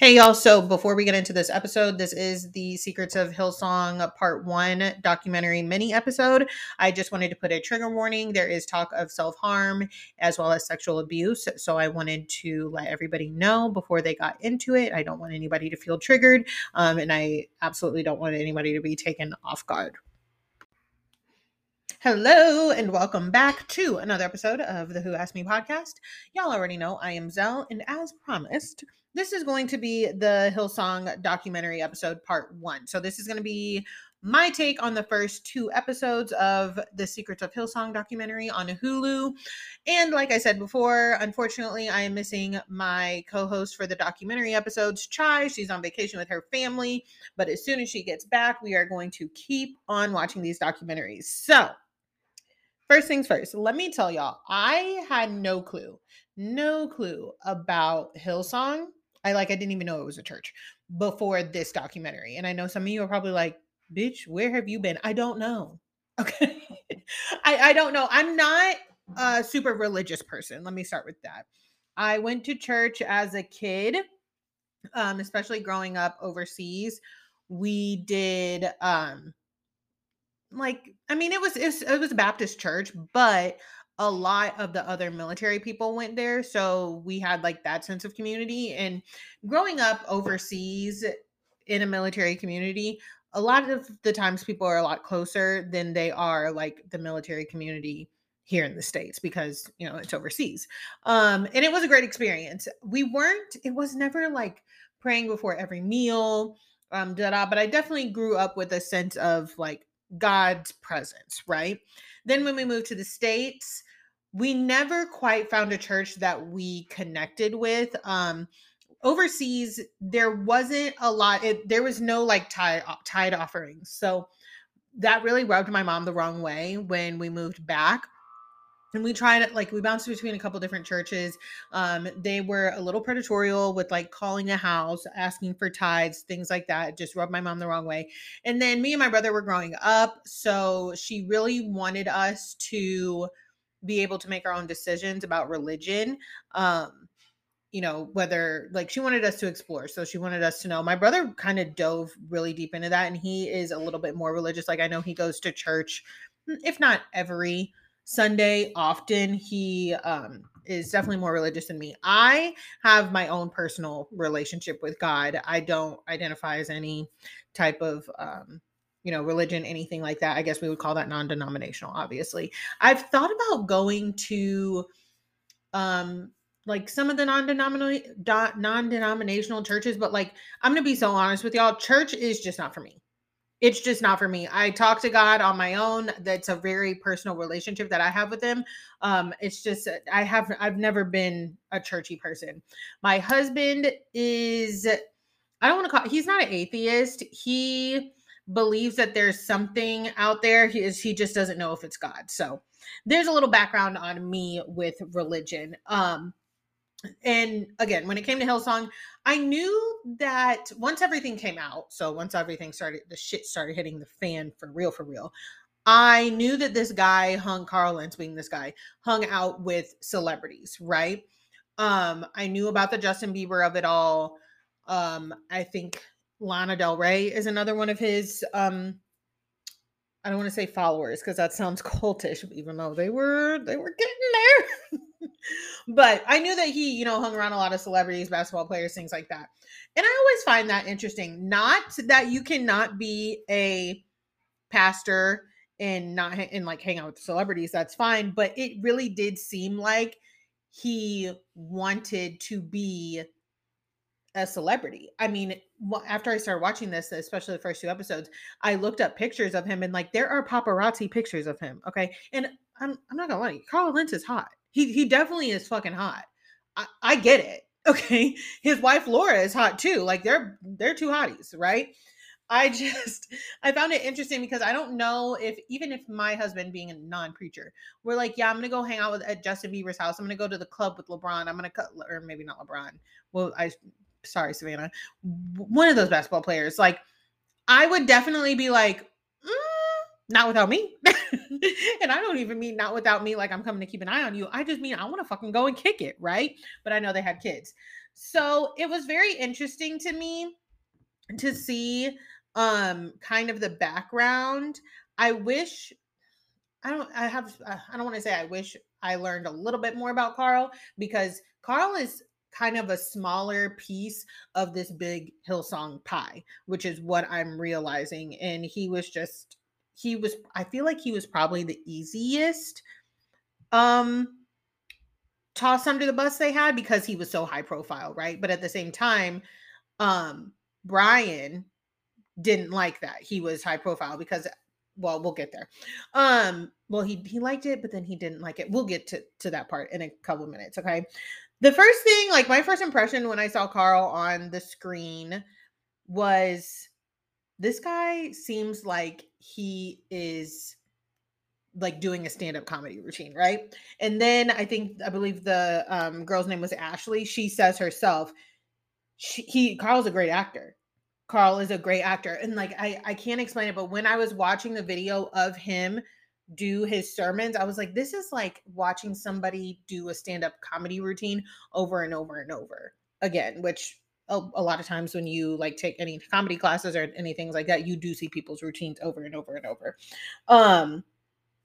Hey, y'all. So, before we get into this episode, this is the Secrets of Hillsong Part 1 documentary mini episode. I just wanted to put a trigger warning. There is talk of self harm as well as sexual abuse. So, I wanted to let everybody know before they got into it. I don't want anybody to feel triggered, um, and I absolutely don't want anybody to be taken off guard. Hello and welcome back to another episode of the Who Asked Me podcast. Y'all already know I am Selle, and as promised, this is going to be the Hillsong documentary episode part one. So, this is going to be my take on the first two episodes of the Secrets of Hillsong documentary on Hulu. And like I said before, unfortunately, I am missing my co host for the documentary episodes, Chy. She's on vacation with her family. But as soon as she gets back, we are going to keep on watching these documentaries. So, first things first, let me tell y'all, I had no clue, no clue about Hillsong I like I didn't even know it was a church before this documentary. And I know some of you are probably like, bitch, where have you been? I don't know. Okay. I, I don't know. I'm not a super religious person. Let me start with that. I went to church as a kid, um, especially growing up overseas. We did um like I mean it was it was, it was a Baptist church, but a lot of the other military people went there. So we had like that sense of community. And growing up overseas in a military community, a lot of the times people are a lot closer than they are like the military community here in the states because you know it's overseas um and it was a great experience we weren't it was never like praying before every meal um da, but i definitely grew up with a sense of like god's presence right? Then when we moved to the states we never quite found a church that we connected with um overseas there wasn't a lot it, there was no like tithe offerings. So that really rubbed my mom the wrong way when we moved back and we tried it like we bounced between a couple different churches. Um they were a little predatorial with like calling a house asking for tithes things like that. Just rubbed my mom the wrong way. And then me and my brother were growing up so she really wanted us to be able to make our own decisions about religion um you know whether like she wanted us to explore. So she wanted us to know. My brother kind of dove really deep into that and he is a little bit more religious. Like i know he goes to church if not every sunday often he um is definitely more religious than me i have my own personal relationship with god i don't identify as any type of um you know, religion, anything like that. I guess we would call that non-denominational, obviously. I've thought about going to um like some of the non-denominational non-denominational churches, but like I'm gonna be so honest with y'all, church is just not for me. It's just not for me. I talk to God on my own. That's a very personal relationship that I have with him. Um, it's just I have I've never been a churchy person. My husband is I don't want to call he's not an atheist. He believes that there's something out there. He is he just doesn't know if it's God. So there's a little background on me with religion. Um and again, when it came to Hillsong, I knew that once everything came out, so once everything started, the shit started hitting the fan for real, for real. I knew that this guy hung Carl Lentz being this guy hung out with celebrities, right? Um, I knew about the Justin Bieber of it all. Um, I think Lana Del Rey is another one of his um I don't want to say followers because that sounds cultish, even though they were they were getting there. but I knew that he, you know, hung around a lot of celebrities, basketball players, things like that. And I always find that interesting. Not that you cannot be a pastor and not and like hang out with celebrities, that's fine. But it really did seem like he wanted to be a celebrity. I mean, after I started watching this, especially the first two episodes, I looked up pictures of him and like there are paparazzi pictures of him. Okay. And I'm, I'm not gonna lie, Carl Lentz is hot. He he definitely is fucking hot. I, I get it. Okay. His wife Laura is hot too. Like they're they're two hotties, right? I just I found it interesting because I don't know if even if my husband being a non-preacher, we're like, yeah, I'm gonna go hang out with at Justin Bieber's house. I'm gonna go to the club with LeBron. I'm gonna cut or maybe not LeBron. Well, I sorry, Savannah. One of those basketball players. Like, I would definitely be like, not without me. and I don't even mean not without me, like I'm coming to keep an eye on you. I just mean I want to fucking go and kick it, right? But I know they had kids. So it was very interesting to me to see um kind of the background. I wish I don't I have uh, I don't want to say I wish I learned a little bit more about Carl because Carl is kind of a smaller piece of this big Hillsong pie, which is what I'm realizing and he was just he was I feel like he was probably the easiest um toss under the bus they had because he was so high profile, right? But at the same time, um Brian didn't like that. He was high profile because well, we'll get there. Um, well, he he liked it, but then he didn't like it. We'll get to to that part in a couple minutes, okay? The first thing, like my first impression when I saw Carl on the screen was this guy seems like he is like doing a stand-up comedy routine, right? And then I think I believe the um girl's name was Ashley. She says herself, she, he Carl's a great actor. Carl is a great actor. And like I I can't explain it, but when I was watching the video of him do his sermons, I was like, this is like watching somebody do a stand-up comedy routine over and over and over again, which a, a lot of times when you like take any comedy classes or anything like that, you do see people's routines over and over and over. Um,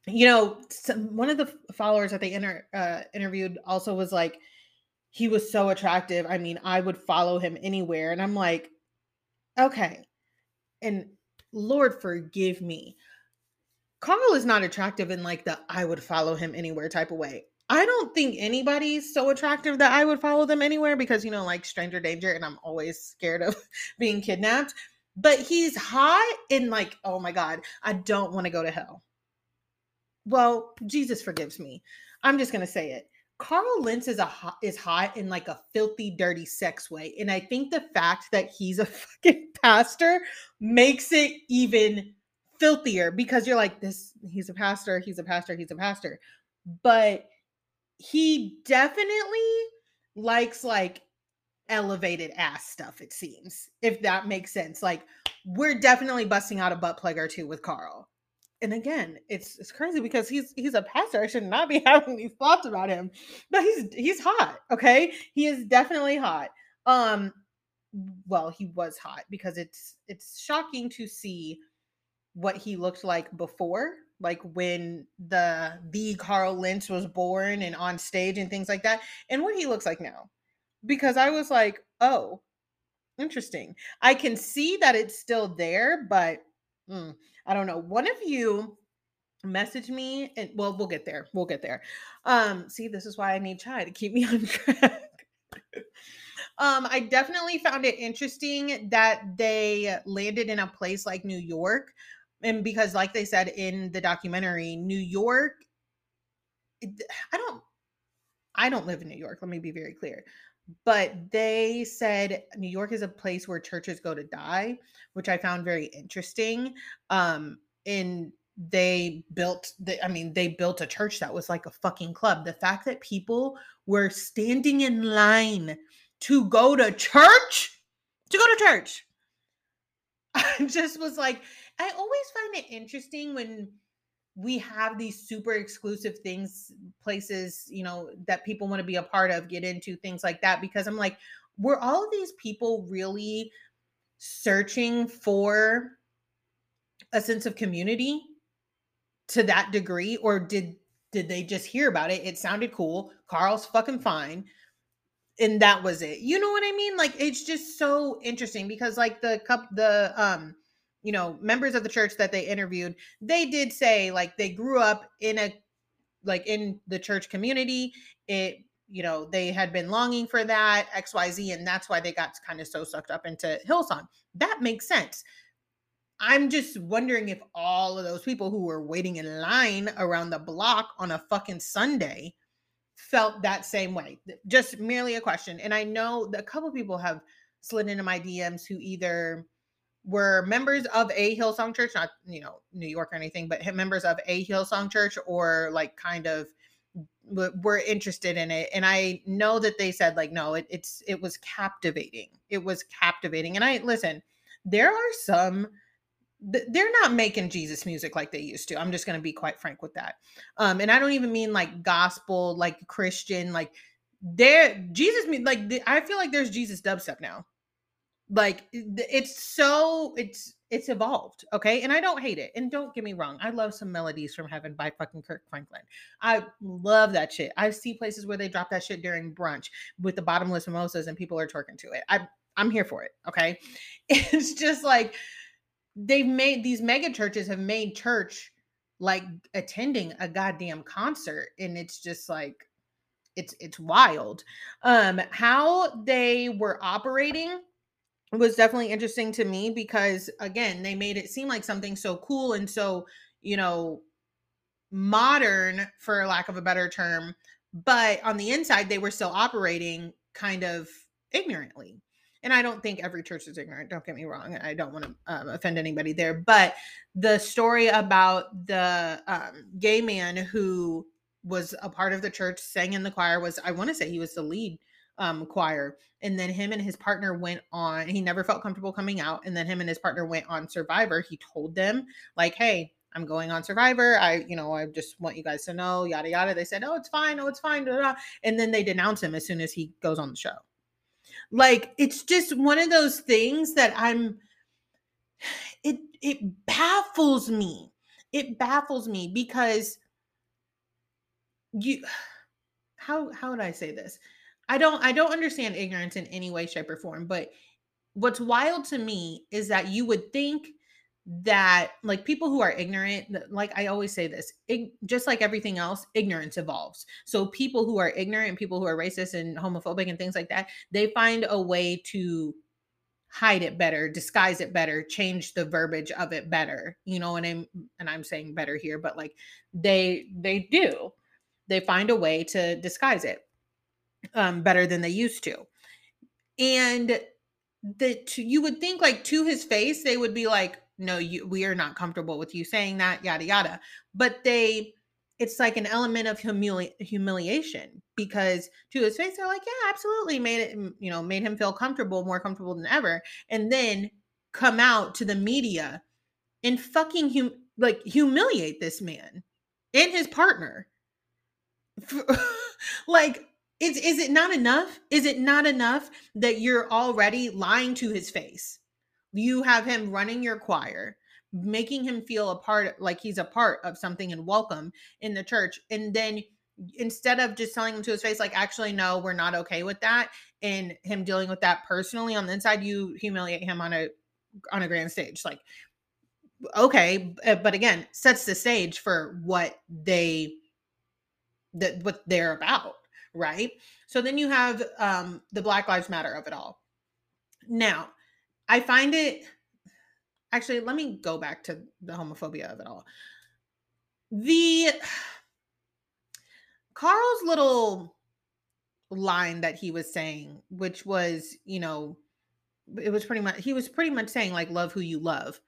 you know, some, one of the followers that they inter, uh, interviewed also was like, he was so attractive. I mean, I would follow him anywhere. And I'm like, okay. And Lord forgive me. Carl is not attractive in like the I would follow him anywhere type of way. I don't think anybody's so attractive that I would follow them anywhere because you know, like stranger danger, and I'm always scared of being kidnapped. But he's hot and like, oh my God, I don't want to go to hell. Well, Jesus forgives me. I'm just gonna say it. Carl Lentz is a hot, is hot in like a filthy, dirty sex way, and I think the fact that he's a fucking pastor makes it even filthier because you're like this. He's a pastor. He's a pastor. He's a pastor, but he definitely likes like elevated ass stuff. It seems, if that makes sense. Like we're definitely busting out a butt plug or two with Carl and again, it's it's crazy because he's he's a pastor. I should not be having these thoughts about him, but he's he's hot. Okay, he is definitely hot. Um, well, he was hot because it's it's shocking to see what he looked like before, like when the the Carl Lentz was born and on stage and things like that, and what he looks like now. Because I was like, oh, interesting. I can see that it's still there, but. Mm, I don't know. One of you message me and well we'll get there we'll get there um see this is why i need Chy to keep me on track um i definitely found it interesting that they landed in a place like new york and because like they said in the documentary new york i don't i don't live in new york let me be very clear but they said New York is a place where churches go to die, which I found very interesting. Um, and they built the, I mean, they built a church that was like a fucking club. The fact that people were standing in line to go to church, to go to church. I just was like, I always find it interesting when we have these super exclusive things places you know that people want to be a part of get into things like that because i'm like were all of these people really searching for a sense of community to that degree or did did they just hear about it? It sounded cool. Carl's fucking fine. And that was it. You know what i mean? Like it's just so interesting because like the cup the um you know members of the church that they interviewed they did say like they grew up in a like in the church community. It you know they had been longing for that xyz and that's why they got kind of so sucked up into hillsong. That makes sense. I'm just wondering if all of those people who were waiting in line around the block on a fucking sunday felt that same way. Just merely a question and i know a couple people have slid into my dms who either were members of a Hillsong church, not you know New York or anything, but members of a Hillsong church or like kind of were interested in it. And i know that they said like no it, it's it was captivating. It was captivating. And i listen there are some they're not making jesus music like they used to. I'm just going to be quite frank with that. Um and i don't even mean like gospel like christian like there jesus like i feel like there's jesus dubstep now like it's so it's it's evolved okay? And i don't hate it and don't get me wrong i love some melodies from heaven by fucking kirk franklin. I love that shit. I see places where they drop that shit during brunch with the bottomless mimosas and people are twerking to it. I i'm here for it okay? It's just like they've made these mega churches have made church like attending a goddamn concert and it's just like it's it's wild. Um how they were operating was definitely interesting to me because again they made it seem like something so cool and so you know modern for lack of a better term but on the inside they were still operating kind of ignorantly. And i don't think every church is ignorant don't get me wrong i don't want to um, offend anybody there but the story about the um, gay man who was a part of the church sang in the choir was i want to say he was the lead um, choir. And then him and his partner went on, he never felt comfortable coming out. And then him and his partner went on Survivor. He told them, like, hey, I'm going on Survivor. I, you know, I just want you guys to know, yada, yada. They said, oh, it's fine. Oh, it's fine. Blah, blah. And then they denounce him as soon as he goes on the show. Like, it's just one of those things that I'm, it, it baffles me. It baffles me because you, how, how would I say this? I don't I don't understand ignorance in any way, shape, or form. But what's wild to me is that you would think that like people who are ignorant like i always say this ig- just like everything else ignorance evolves so people who are ignorant people who are racist and homophobic and things like that they find a way to hide it better disguise it better change the verbiage of it better you know and i'm and i'm saying better here but like they they do they find a way to disguise it um, better than they used to. And that you would think like to his face, they would be like, no, you, we are not comfortable with you saying that, yada, yada. But they, it's like an element of humili- humiliation because to his face, they're like, yeah, absolutely made it, you know, made him feel comfortable, more comfortable than ever. And then come out to the media and fucking hum- like humiliate this man and his partner. like is, is it not enough? Is it not enough that you're already lying to his face? You have him running your choir, making him feel a part, like he's a part of something and welcome in the church. And then instead of just telling him to his face, like, actually, no, we're not okay with that, and him dealing with that personally on the inside, you humiliate him on a on a grand stage. Like, okay, uh, but again, sets the stage for what they that what they're about right? So then you have um, the Black Lives Matter of it all. Now, I find it actually, let me go back to the homophobia of it all. The Carl's little line that he was saying, which was, you know, it was pretty much, he was pretty much saying, like, love who you love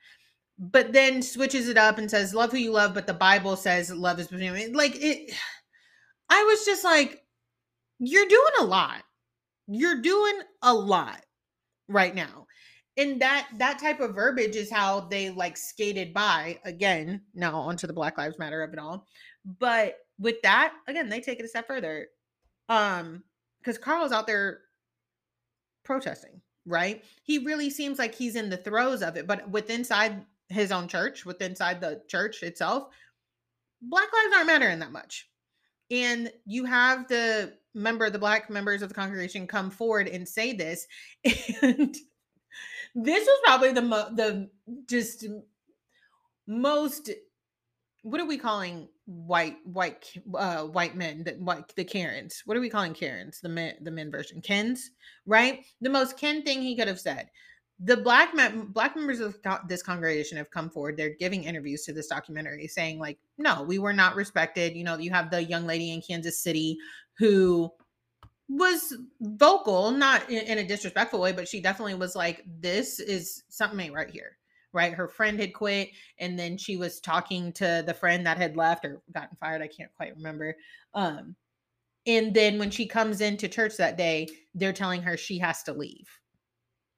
but then switches it up and says love who you love but the bible says love is between like it i was just like you're doing a lot. You're doing a lot right now. And that that type of verbiage is how they like skated by again now onto the Black Lives Matter of it all. But with that, again, they take it a step further. Um, because Carl's out there protesting, right? He really seems like he's in the throes of it, but with inside his own church, with inside the church itself, Black lives aren't mattering that much. And you have the member, the black members of the congregation come forward and say this. And this was probably the mo- the just most what are we calling white white uh white men that white the karens what are we calling karens the men the men version kens right the most ken thing he could have said the black black members of this congregation have come forward. They're giving interviews to this documentary, saying like, "No, we were not respected." You know, you have the young lady in Kansas City who was vocal, not in, in, a disrespectful way, but she definitely was like, this is something right here. Right. Her friend had quit, and then she was talking to the friend that had left or gotten fired. I can't quite remember. Um, and then when she comes into church that day, they're telling her she has to leave.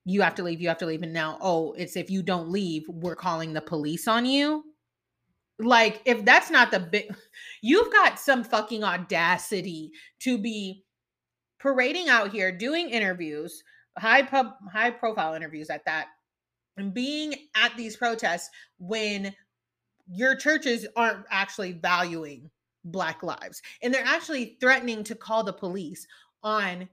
You have to leave, you have to leave. And now, oh, it's if you don't leave, we're calling the police on you. Like, if that's not the big, you've got some fucking audacity to be parading out here doing interviews, high pub, high profile interviews at that, and being at these protests when your churches aren't actually valuing black lives and they're actually threatening to call the police on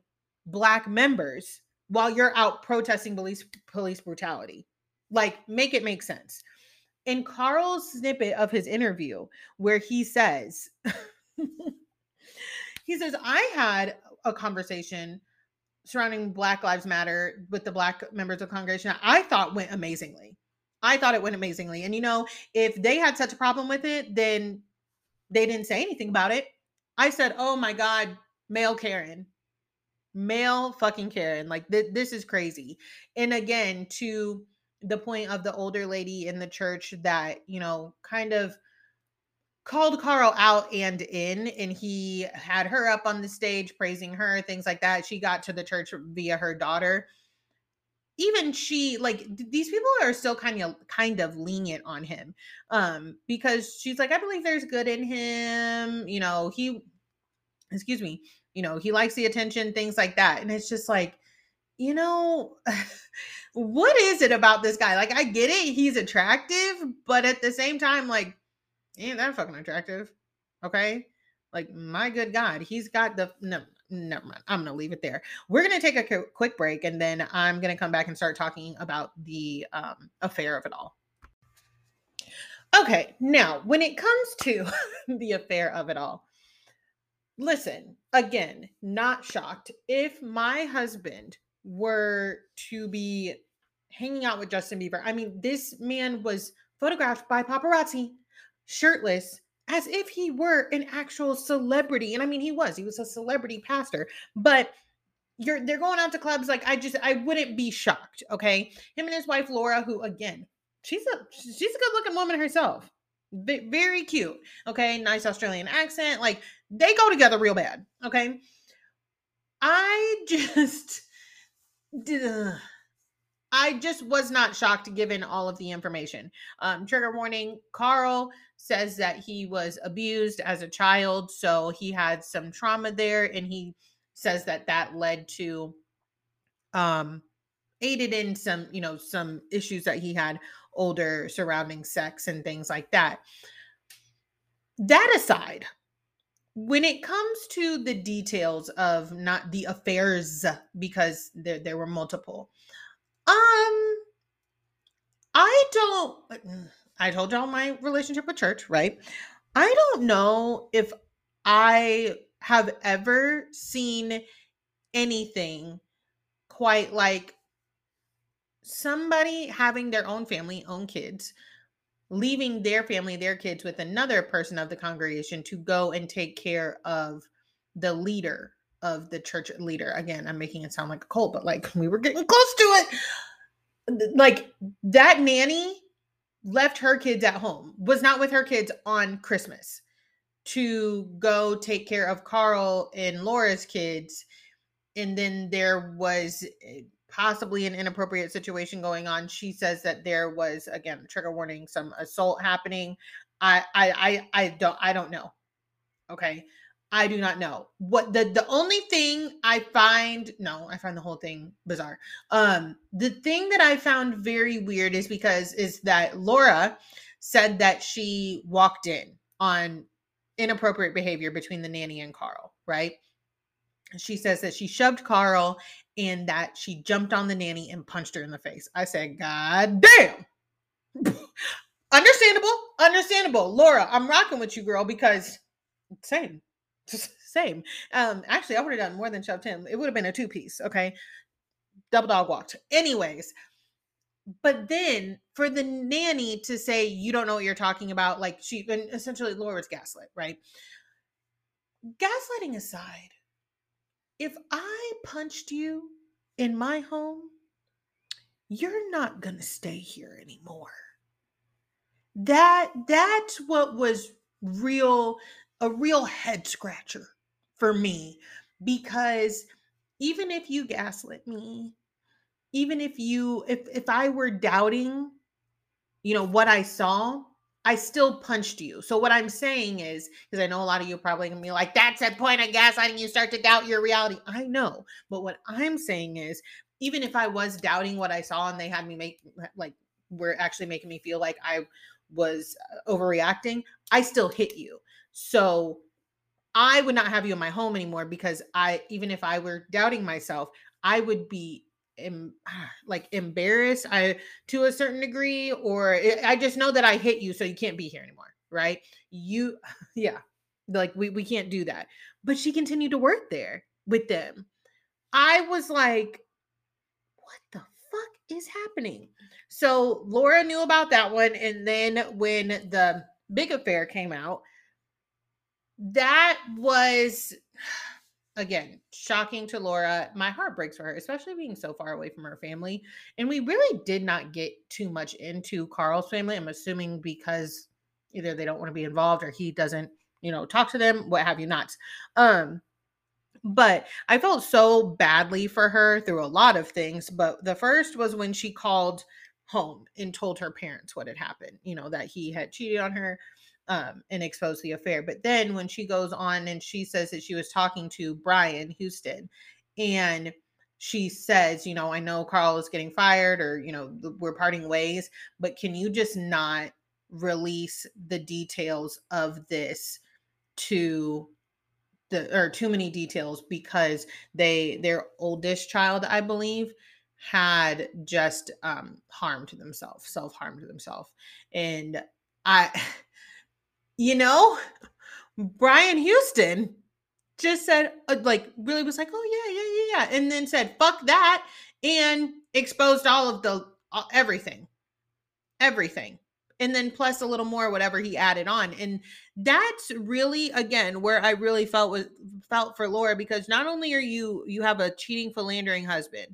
black members while you're out protesting police police brutality like make it make sense in carl's snippet of his interview where he says he says i had a conversation surrounding Black Lives Matter with the Black members of congregation, I thought went amazingly. I thought it went amazingly. And you know, if they had such a problem with it, then they didn't say anything about it. I said, "Oh my god, male Karen." Male fucking Karen. Like th- this is crazy. And again, to the point of the older lady in the church that, you know, kind of called Carl out and in, and he had her up on the stage praising her, things like that. She got to the church via her daughter. Even she, like these people are still kind of kind of lenient on him, um, because she's like, I believe there's good in him. You know, he, excuse me, you know, he likes the attention, things like that, and it's just like, you know. what is it about this guy? Like, I get it, he's attractive, but at the same time, like, ain't that fucking attractive. Okay. Like, my good God, he's got the. No, never mind. I'm to leave it there. We're to take a quick break and then I'm to come back and start talking about the um, affair of it all. Okay. Now, when it comes to the affair of it all, listen, again, not shocked. If my husband were to be hanging out with Justin Bieber, I mean, this man was photographed by paparazzi shirtless as if he were an actual celebrity. And I mean, he was, he was a celebrity pastor, but you're they're going out to clubs like I just I wouldn't be shocked, okay? Him and his wife Laura who again, she's a she's a good-looking woman herself. Very cute, okay? Nice Australian accent. Like they go together real bad, okay? I just did I just was not shocked given all of the information. Um, trigger warning Carl says that he was abused as a child, so he had some trauma there, and he says that that led to um aided in some you know some issues that he had older surrounding sex and things like that that aside when it comes to the details of not the affairs because there, there were multiple um, I don't. I told y'all my relationship with church, right? I don't know if I have ever seen anything quite like somebody having their own family, own kids, leaving their family, their kids with another person of the congregation to go and take care of the leader of the church leader. Again, I'm making it sound like a cult, but like we were getting close to it. Like that nanny left her kids at home, was not with her kids on Christmas to go take care of Carl and Laura's kids. And then there was eh, possibly an inappropriate situation going on. She says that there was again trigger warning, some assault happening. I I I, I don't I don't know. Okay. I do not know. What the the only thing I find no, I find the whole thing bizarre. Um the thing that I found very weird is because is that Laura said that she walked in on inappropriate behavior between the nanny and Carl, right? She says that she shoved Carl and that she jumped on the nanny and punched her in the face. I said, God damn. understandable, understandable. Laura, I'm rocking with you, girl, because same same. Um, actually, I would have done more than shoved him. It would have been a two piece. Okay, double dog walked. Anyways, but then for the nanny to say you don't know what you're talking about, like she and essentially Laura's gaslit, right? Gaslighting aside, if I punched you in my home, you're not going to stay here anymore. That that's what was real a real head scratcher for me because even if you gaslit me, even if you if if I were doubting, you know, what I saw, I still punched you. So what I'm saying is, because I know a lot of you probably gonna be like, that's a point of gaslighting. You start to doubt your reality. I know, but what I'm saying is, even if I was doubting what I saw and they had me make like were actually making me feel like I was uh, overreacting, I still hit you. So I would not have you in my home anymore because I, even if I were doubting myself, I would be em, ah, like embarrassed I to a certain degree, or it, I just know that I hit you, so you can't be here anymore, right? You, yeah, like we we can't do that. But she continued to work there with them. I was like, what the fuck is happening? So Laura knew about that one, and then when the big affair came out, that was again shocking to Laura. My heart breaks for her, especially being so far away from her family. And we really did not get too much into Carl's family. I'm assuming because either they don't want to be involved or he doesn't, you know, talk to them, what have you not. Um, but I felt so badly for her through a lot of things. But the first was when she called home and told her parents what had happened, you know, that he had cheated on her um, and expose the affair. But then when she goes on and she says that she was talking to Brian Houston and she says, you know, I know Carl is getting fired or, you know, we're parting ways, but can you just not release the details of this to the or too many details because they their oldest child, I believe, had just um harmed themselves, self-harmed themselves. And I you know, Brian Houston just said, uh, like, really was like, oh, yeah, yeah, yeah, yeah. And then said, fuck that. And exposed all of the uh, everything, everything. And then plus a little more, whatever he added on. And that's really, again, where I really felt was felt for Laura because not only are you, you have a cheating, philandering husband,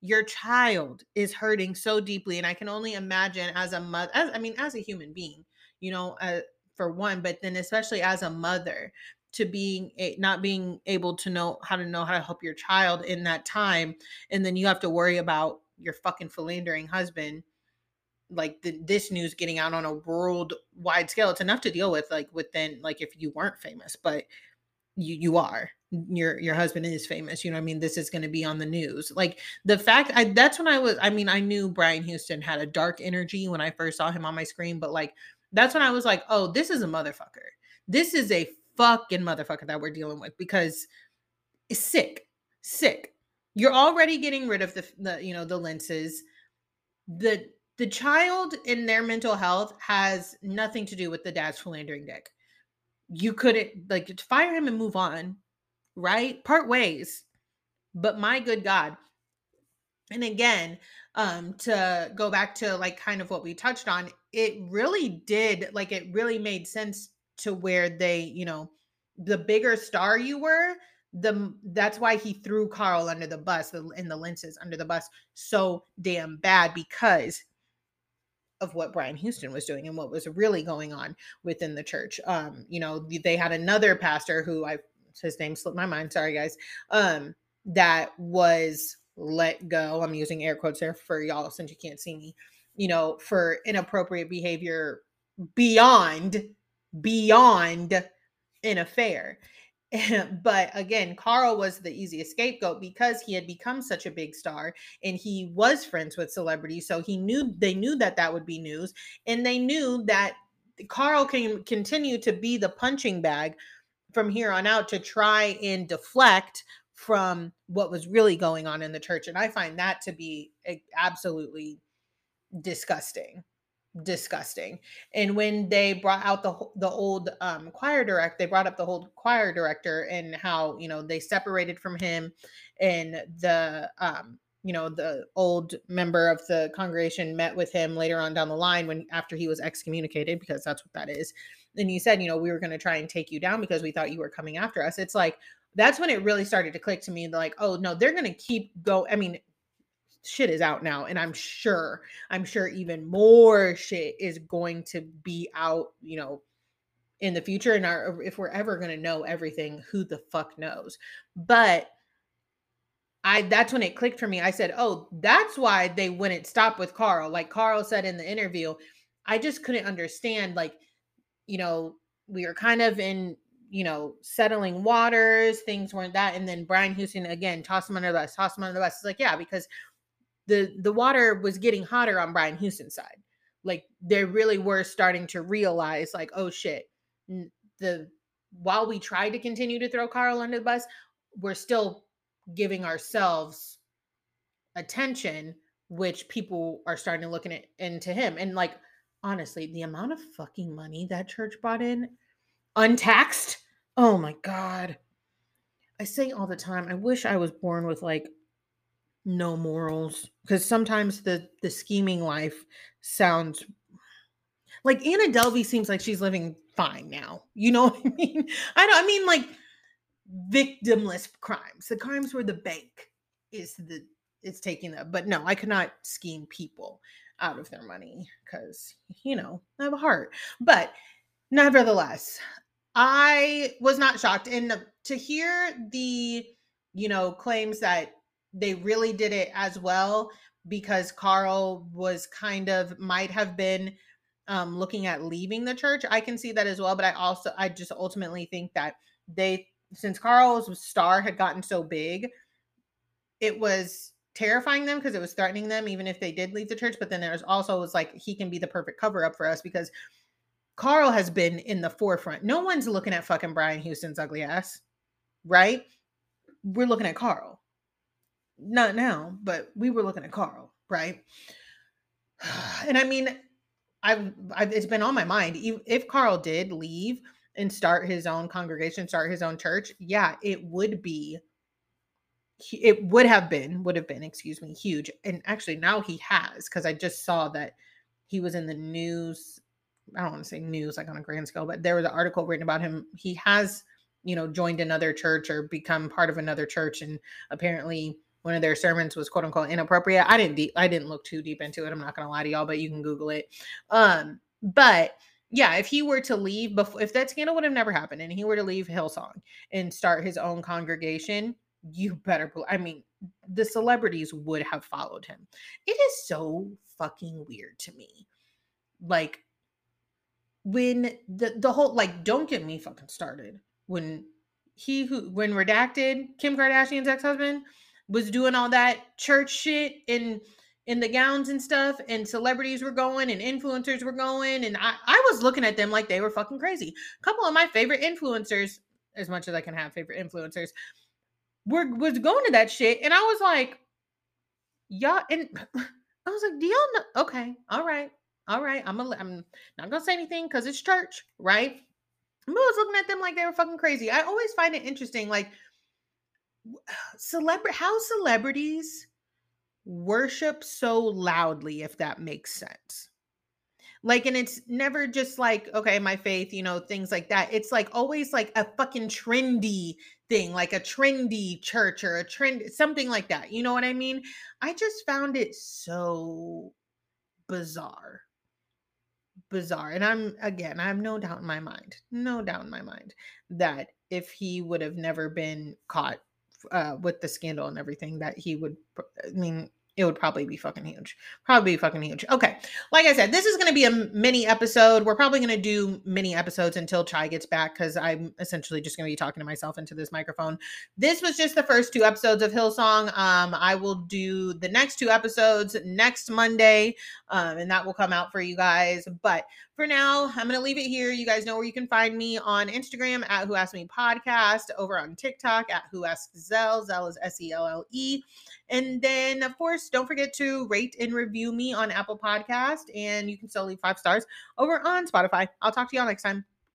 your child is hurting so deeply. And I can only imagine as a mother, as, I mean, as a human being, you know, uh, for one, but then especially as a mother to being not being able to know how to know how to help your child in that time and then you have to worry about your fucking philandering husband like the, this news getting out on a worldwide scale it's enough to deal with like within like if you weren't famous but you you are. Your your husband is famous you know i mean? This is going to be on the news. Like the fact i that's when i was i mean i knew brian houston had a dark energy when i first saw him on my screen but like that's when I was like, oh, this is a motherfucker. This is a fucking motherfucker that we're dealing with because it's sick, sick. You're already getting rid of the, the you know the Lentzes. The the child in their mental health has nothing to do with the dad's philandering dick. You couldn't like fire him and move on, right? Part ways. But my good God. And again, um to go back to like kind of what we touched on it really did like it really made sense to where they you know the bigger star you were the that's why he threw carl under the bus in the Lentzes under the bus so damn bad because of what brian houston was doing and what was really going on within the church um you know they had another pastor who i his name slipped my mind sorry guys um that was let go. I'm using air quotes there for y'all since you can't see me, you know, for inappropriate behavior beyond, beyond an affair. but again, Carl was the easiest scapegoat because he had become such a big star and he was friends with celebrities. So he knew they knew that that would be news and they knew that Carl can continue to be the punching bag from here on out to try and deflect from what was really going on in the church. And I find that to be absolutely disgusting disgusting and when they brought out the the old um choir director they brought up the whole choir director and how you know they separated from him and the um you know the old member of the congregation met with him later on down the line when after he was excommunicated because that's what that is and he said you know we were going to try and take you down because we thought you were coming after us it's like that's when it really started to click to me like, oh no, they're gonna keep go. I mean, shit is out now, and I'm sure, I'm sure even more shit is going to be out, you know, in the future. And our if we're ever gonna know everything, who the fuck knows? But I that's when it clicked for me. I said, "Oh, that's why they wouldn't stop with Carl." Like Carl said in the interview, I just couldn't understand like, you know, we were kind of in, you know, settling waters, things weren't that and then Brian Houston again, toss him under the bus, toss him under the bus. It's like, yeah, because the the water was getting hotter on Brian Houston's side. Like they really were starting to realize like, "Oh shit, the while we tried to continue to throw Carl under the bus, we're still giving ourselves attention which people are starting to look at into him. And like honestly the amount of fucking money that church brought in untaxed? Oh my god. I say all the time i wish i was born with like no morals because sometimes the the scheming life sounds like anna delvey seems like she's living fine now you know what i mean i don't i mean like victimless crimes, the crimes where the bank is the is taking them. But no, I could not scheme people out of their money because you know I have a heart. But nevertheless, I was not shocked. And to hear the you know claims that they really did it as well because Carl was kind of might have been um looking at leaving the church. I can see that as well, but I also I just ultimately think that they since Carl's star had gotten so big, it was terrifying them because it was threatening them even if they did leave the church. But then there's also was like he can be the perfect cover up for us because Carl has been in the forefront. No one's looking at fucking Brian Houston's ugly ass, right? We're looking at Carl. Not now, but we were looking at Carl, right? And I mean, I've, I've it's been on my mind. If Carl did leave, and start his own congregation, start his own church, yeah, it would be it would have been would have been excuse me huge and actually now he has because i just saw that he was in the news i don't want to say news like on a grand scale but there was an article written about him he has you know joined another church or become part of another church and apparently one of their sermons was quote unquote inappropriate i didn't i didn't look too deep into it i'm not gonna lie to y'all but you can google it um but yeah, if he were to leave before, if that scandal would have never happened and he were to leave Hillsong and start his own congregation, you better, I mean, the celebrities would have followed him. It is so fucking weird to me. Like, when the, the whole, like, don't get me fucking started. When he who, when redacted, Kim Kardashian's ex husband was doing all that church shit and, in the gowns and stuff and celebrities were going and influencers were going and I, I was looking at them like they were fucking crazy. A couple of my favorite influencers as much as i can have favorite influencers were was going to that shit and i was like y'all and i was like do y'all know okay all right all right i'm gonna i'm not gonna say anything because it's church right? I was looking at them like they were fucking crazy. I always find it interesting like celebrity how celebrities worship so loudly, if that makes sense. Like, and it's never just like, okay, my faith, you know, things like that. It's like always like a fucking trendy thing, like a trendy church or a trend, something like that. You know what I mean? I just found it so bizarre. Bizarre. And I'm, again, I have no doubt in my mind, no doubt in my mind that if he would have never been caught uh, with the scandal and everything that he would i mean it would probably be fucking huge. Probably be fucking huge. Okay. Like I said, this is going to be a mini episode. We're probably going to do mini episodes until Chy gets back because I'm essentially just going to be talking to myself into this microphone. This was just the first two episodes of Hillsong. Um, I will do the next two episodes next Monday, um, and that will come out for you guys. But for now, I'm going to leave it here. You guys know where you can find me on Instagram at Who Asked Me Podcast, over on TikTok at Who Asked Selle. Selle is S E L L E. And then, of course, don't forget to rate and review me on Apple Podcast, and you can still leave five stars over on Spotify. I'll talk to y'all next time.